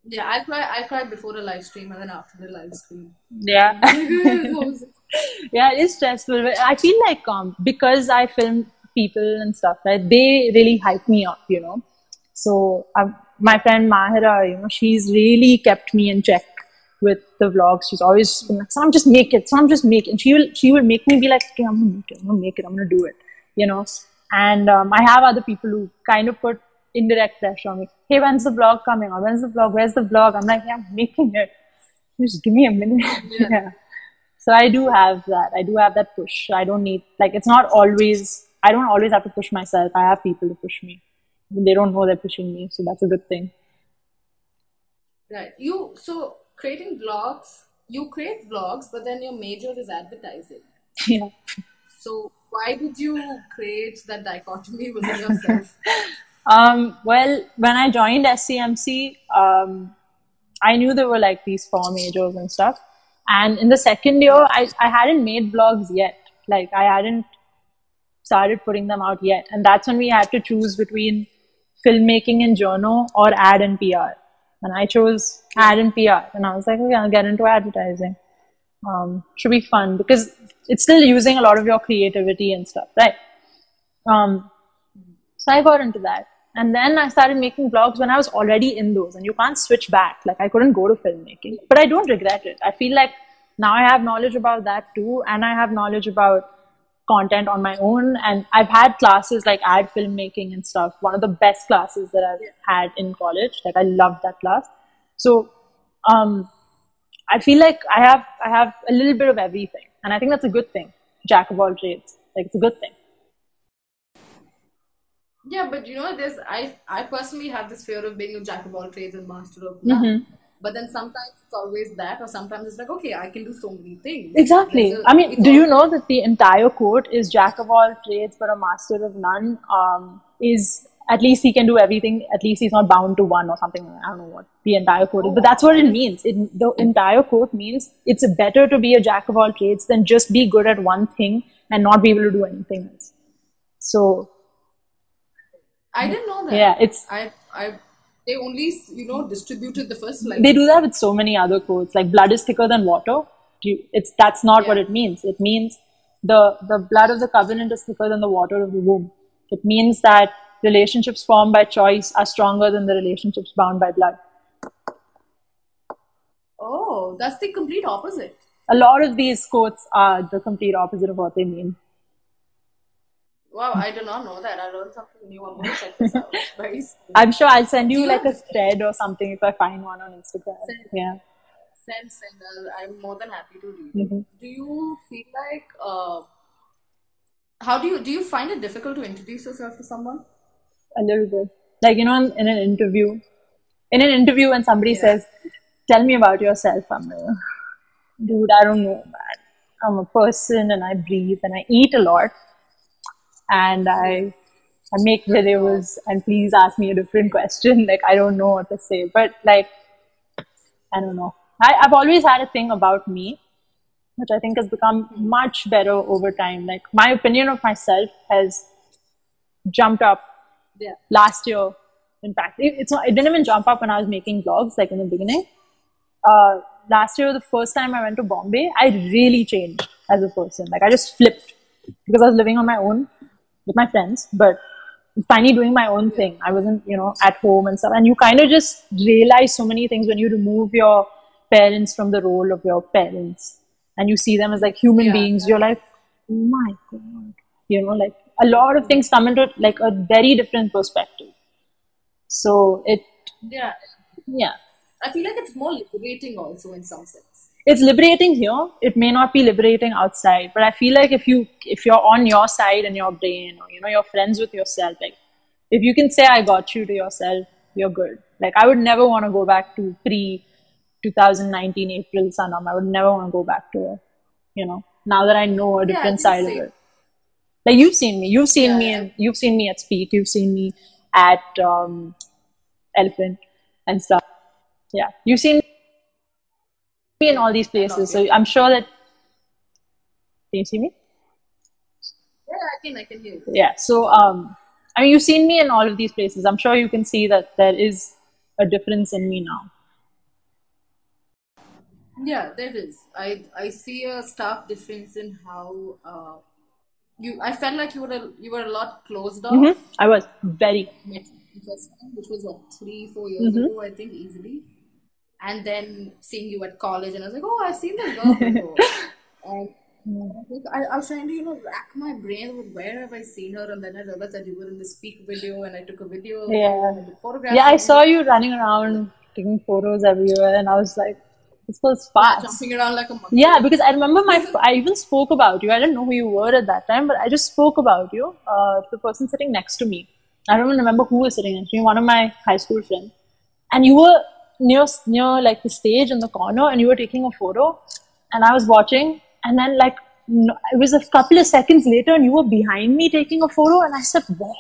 Yeah, I cry. I cry before the live stream and then after the live stream. yeah. [laughs] yeah, it is stressful. But I feel like um, because I film people and stuff, right? They really hype me up, you know. So um, my friend Mahira, you know, she's really kept me in check with the vlogs. She's always been like, "Sam, just make it. Sam, just make it." And she will, she will make me be like, "Okay, I'm gonna make it. I'm gonna make it. I'm gonna do it," you know. And um, I have other people who kind of put indirect pressure on me. Hey, when's the vlog coming? Or when's the vlog? Where's the vlog? I'm like, yeah, I'm making it. Just give me a minute. [laughs] yeah. So I do have that. I do have that push. I don't need like it's not always. I don't always have to push myself. I have people to push me. They don't know they're pushing me, so that's a good thing. Right. You so creating vlogs. You create vlogs, but then your major is advertising. yeah. So why did you create that dichotomy [laughs] within yourself? Um, well, when I joined SCMC, um, I knew there were like these four majors and stuff. And in the second year, I, I hadn't made vlogs yet. Like I hadn't started putting them out yet. And that's when we had to choose between filmmaking and journal or ad and PR. And I chose ad and PR. And I was like, okay, I'll get into advertising. Um, should be fun because it's still using a lot of your creativity and stuff, right? Um, so I got into that. And then I started making blogs when I was already in those, and you can't switch back. Like, I couldn't go to filmmaking, but I don't regret it. I feel like now I have knowledge about that too, and I have knowledge about content on my own. And I've had classes like ad filmmaking and stuff. One of the best classes that I've had in college. Like, I loved that class. So, um, I feel like I have I have a little bit of everything, and I think that's a good thing. Jack of all trades, like it's a good thing. yeah, but you know, there's I I personally have this fear of being a jack of all trades and master of none. But then sometimes it's always that, or sometimes it's like, okay, I can do so many things. Exactly. A- I mean, do you know that the entire quote is "Jack of all trades, but a master of none"? Um, is at least he can do everything. At least he's not bound to one or something. I don't know what the entire quote is, but that's what it means. It, the entire quote means it's better to be a jack of all trades than just be good at one thing and not be able to do anything else. So I didn't know that. yeah, it's I, I, they only, you know, distributed the first line. they do that with so many other quotes like blood is thicker than water. You, it's that's not what it means. It means the the blood of the covenant is thicker than the water of the womb. It means that relationships formed by choice are stronger than the relationships bound by blood. Oh, that's the complete opposite. a lot of these quotes are the complete opposite of what they mean Wow, I did not know that. I learned something new. I'm going to check this out. Very i'm sure i'll send you Do like a thread or something if i find one on instagram Send. yeah Send, send. I'll, I'm more than happy to read Mhm. Do you feel like, uh, how do you, do you find it difficult to introduce yourself to someone? a little bit. Like, you know, in, in an interview, in an interview, when somebody Yeah. says, Tell me about yourself, I'm like, Dude, I don't know, man. I'm a person and I breathe and I eat a lot and I. I make videos and please ask me a different question. Like I don't know what to say. But like I don't know. I, I've always had a thing about me, which I think has become much better over time. Like my opinion of myself has jumped up Yeah. last year. In fact, it, it's not, it didn't even jump up when I was making vlogs, like in the beginning. Uh, last year, the first time I went to Bombay, I really changed as a person. Like I just flipped because I was living on my own with my friends, but finally doing my own thing. I wasn't, you know, at home and stuff. And you kind of just realize so many things when you remove your parents from the role of your parents and you see them as like human Yeah. beings. You're like, oh my god, you know, like a lot of things come into like a very different perspective. So it, Yeah. yeah, I feel like it's more liberating also in some sense. It's liberating here. It may not be liberating outside, but I feel like if you if you're on your side and your brain, or you know, you're friends with yourself, like if you can say I got you to yourself, you're good. Like I would never want to go back to pre 2019 April Sanam. I would never want to go back to it. You know, now that I know a different it's side of it. Like you've seen me, you've seen Yeah, me, yeah. and you've seen me at Speak, you've seen me at um, Elephant and stuff. Yeah, you've seen me in all these places, so I'm sure that. Can you see me? Yeah, I can, I can hear you. Yeah. So, um, I mean, you've seen me in all of these places. I'm sure you can see that there is a difference in me now. Yeah, there is. I I see a stark difference in how uh, you. I felt like you were a, you were a lot closed off. hmm I was very. Met the first which was what three four years Mhm. ago, I think easily. And then seeing you at college, and I was like, oh, I've seen this girl [laughs] before. and I, I, was trying to you know rack my brain with where have I seen her, and then I realized that you were in the speak video, and I took a video. Yeah. I Yeah, I you. saw you running around taking photos everywhere, and I was like, this was fast. jumping around like a monkey. Yeah, because I remember my, I even spoke about you. I didn't know who you were at that time, but I just spoke about you uh, to the person sitting next to me. I don't even remember who was sitting next to me, one of my high school friends. And you were near, near like the stage in the corner and you were taking a photo. And I was watching, and then like, it was a couple of seconds later, and you were behind me taking a photo. And I said, Where?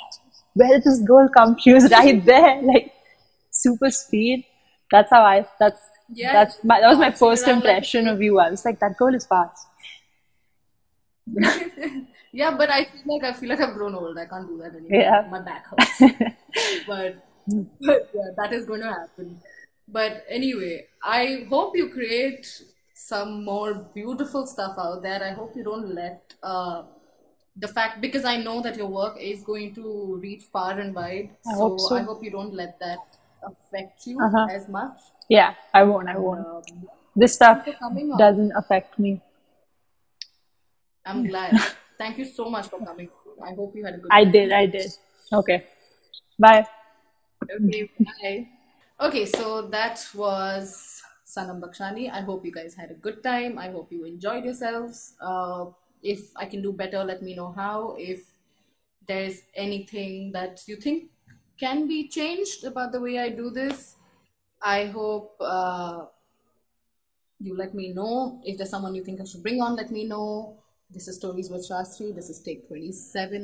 Where did this girl come? She was [laughs] right there, [laughs] like super speed. That's how I, that's, Yeah, that's my, that was my first around like a impression of you. I was like, that girl is fast. [laughs] Yeah, but I feel like I feel like I've grown old. I can't do that anymore. Yeah. My back hurts. but but yeah, that is going to happen. But anyway, I hope you create some more beautiful stuff out there. I hope you don't let uh, the fact because I know that your work is going to reach far and wide. I hope so. I hope you don't let that affect you Uh-huh. as much. Yeah, I won't. I won't. Um, This stuff for coming on. doesn't affect me. I'm glad. [laughs] Thank you so much for coming. I hope you had a good I time. did. I did. Okay. Bye. Okay, bye. Okay, so that was Sanam Bakshani. I hope you guys had a good time. I hope you enjoyed yourselves. Uh, if I can do better, let me know how. If there's anything that you think can be changed about the way I do this, I hope uh, you let me know. If there's someone you think I should bring on, let me know. This is Stories with Shastri. This is take 27.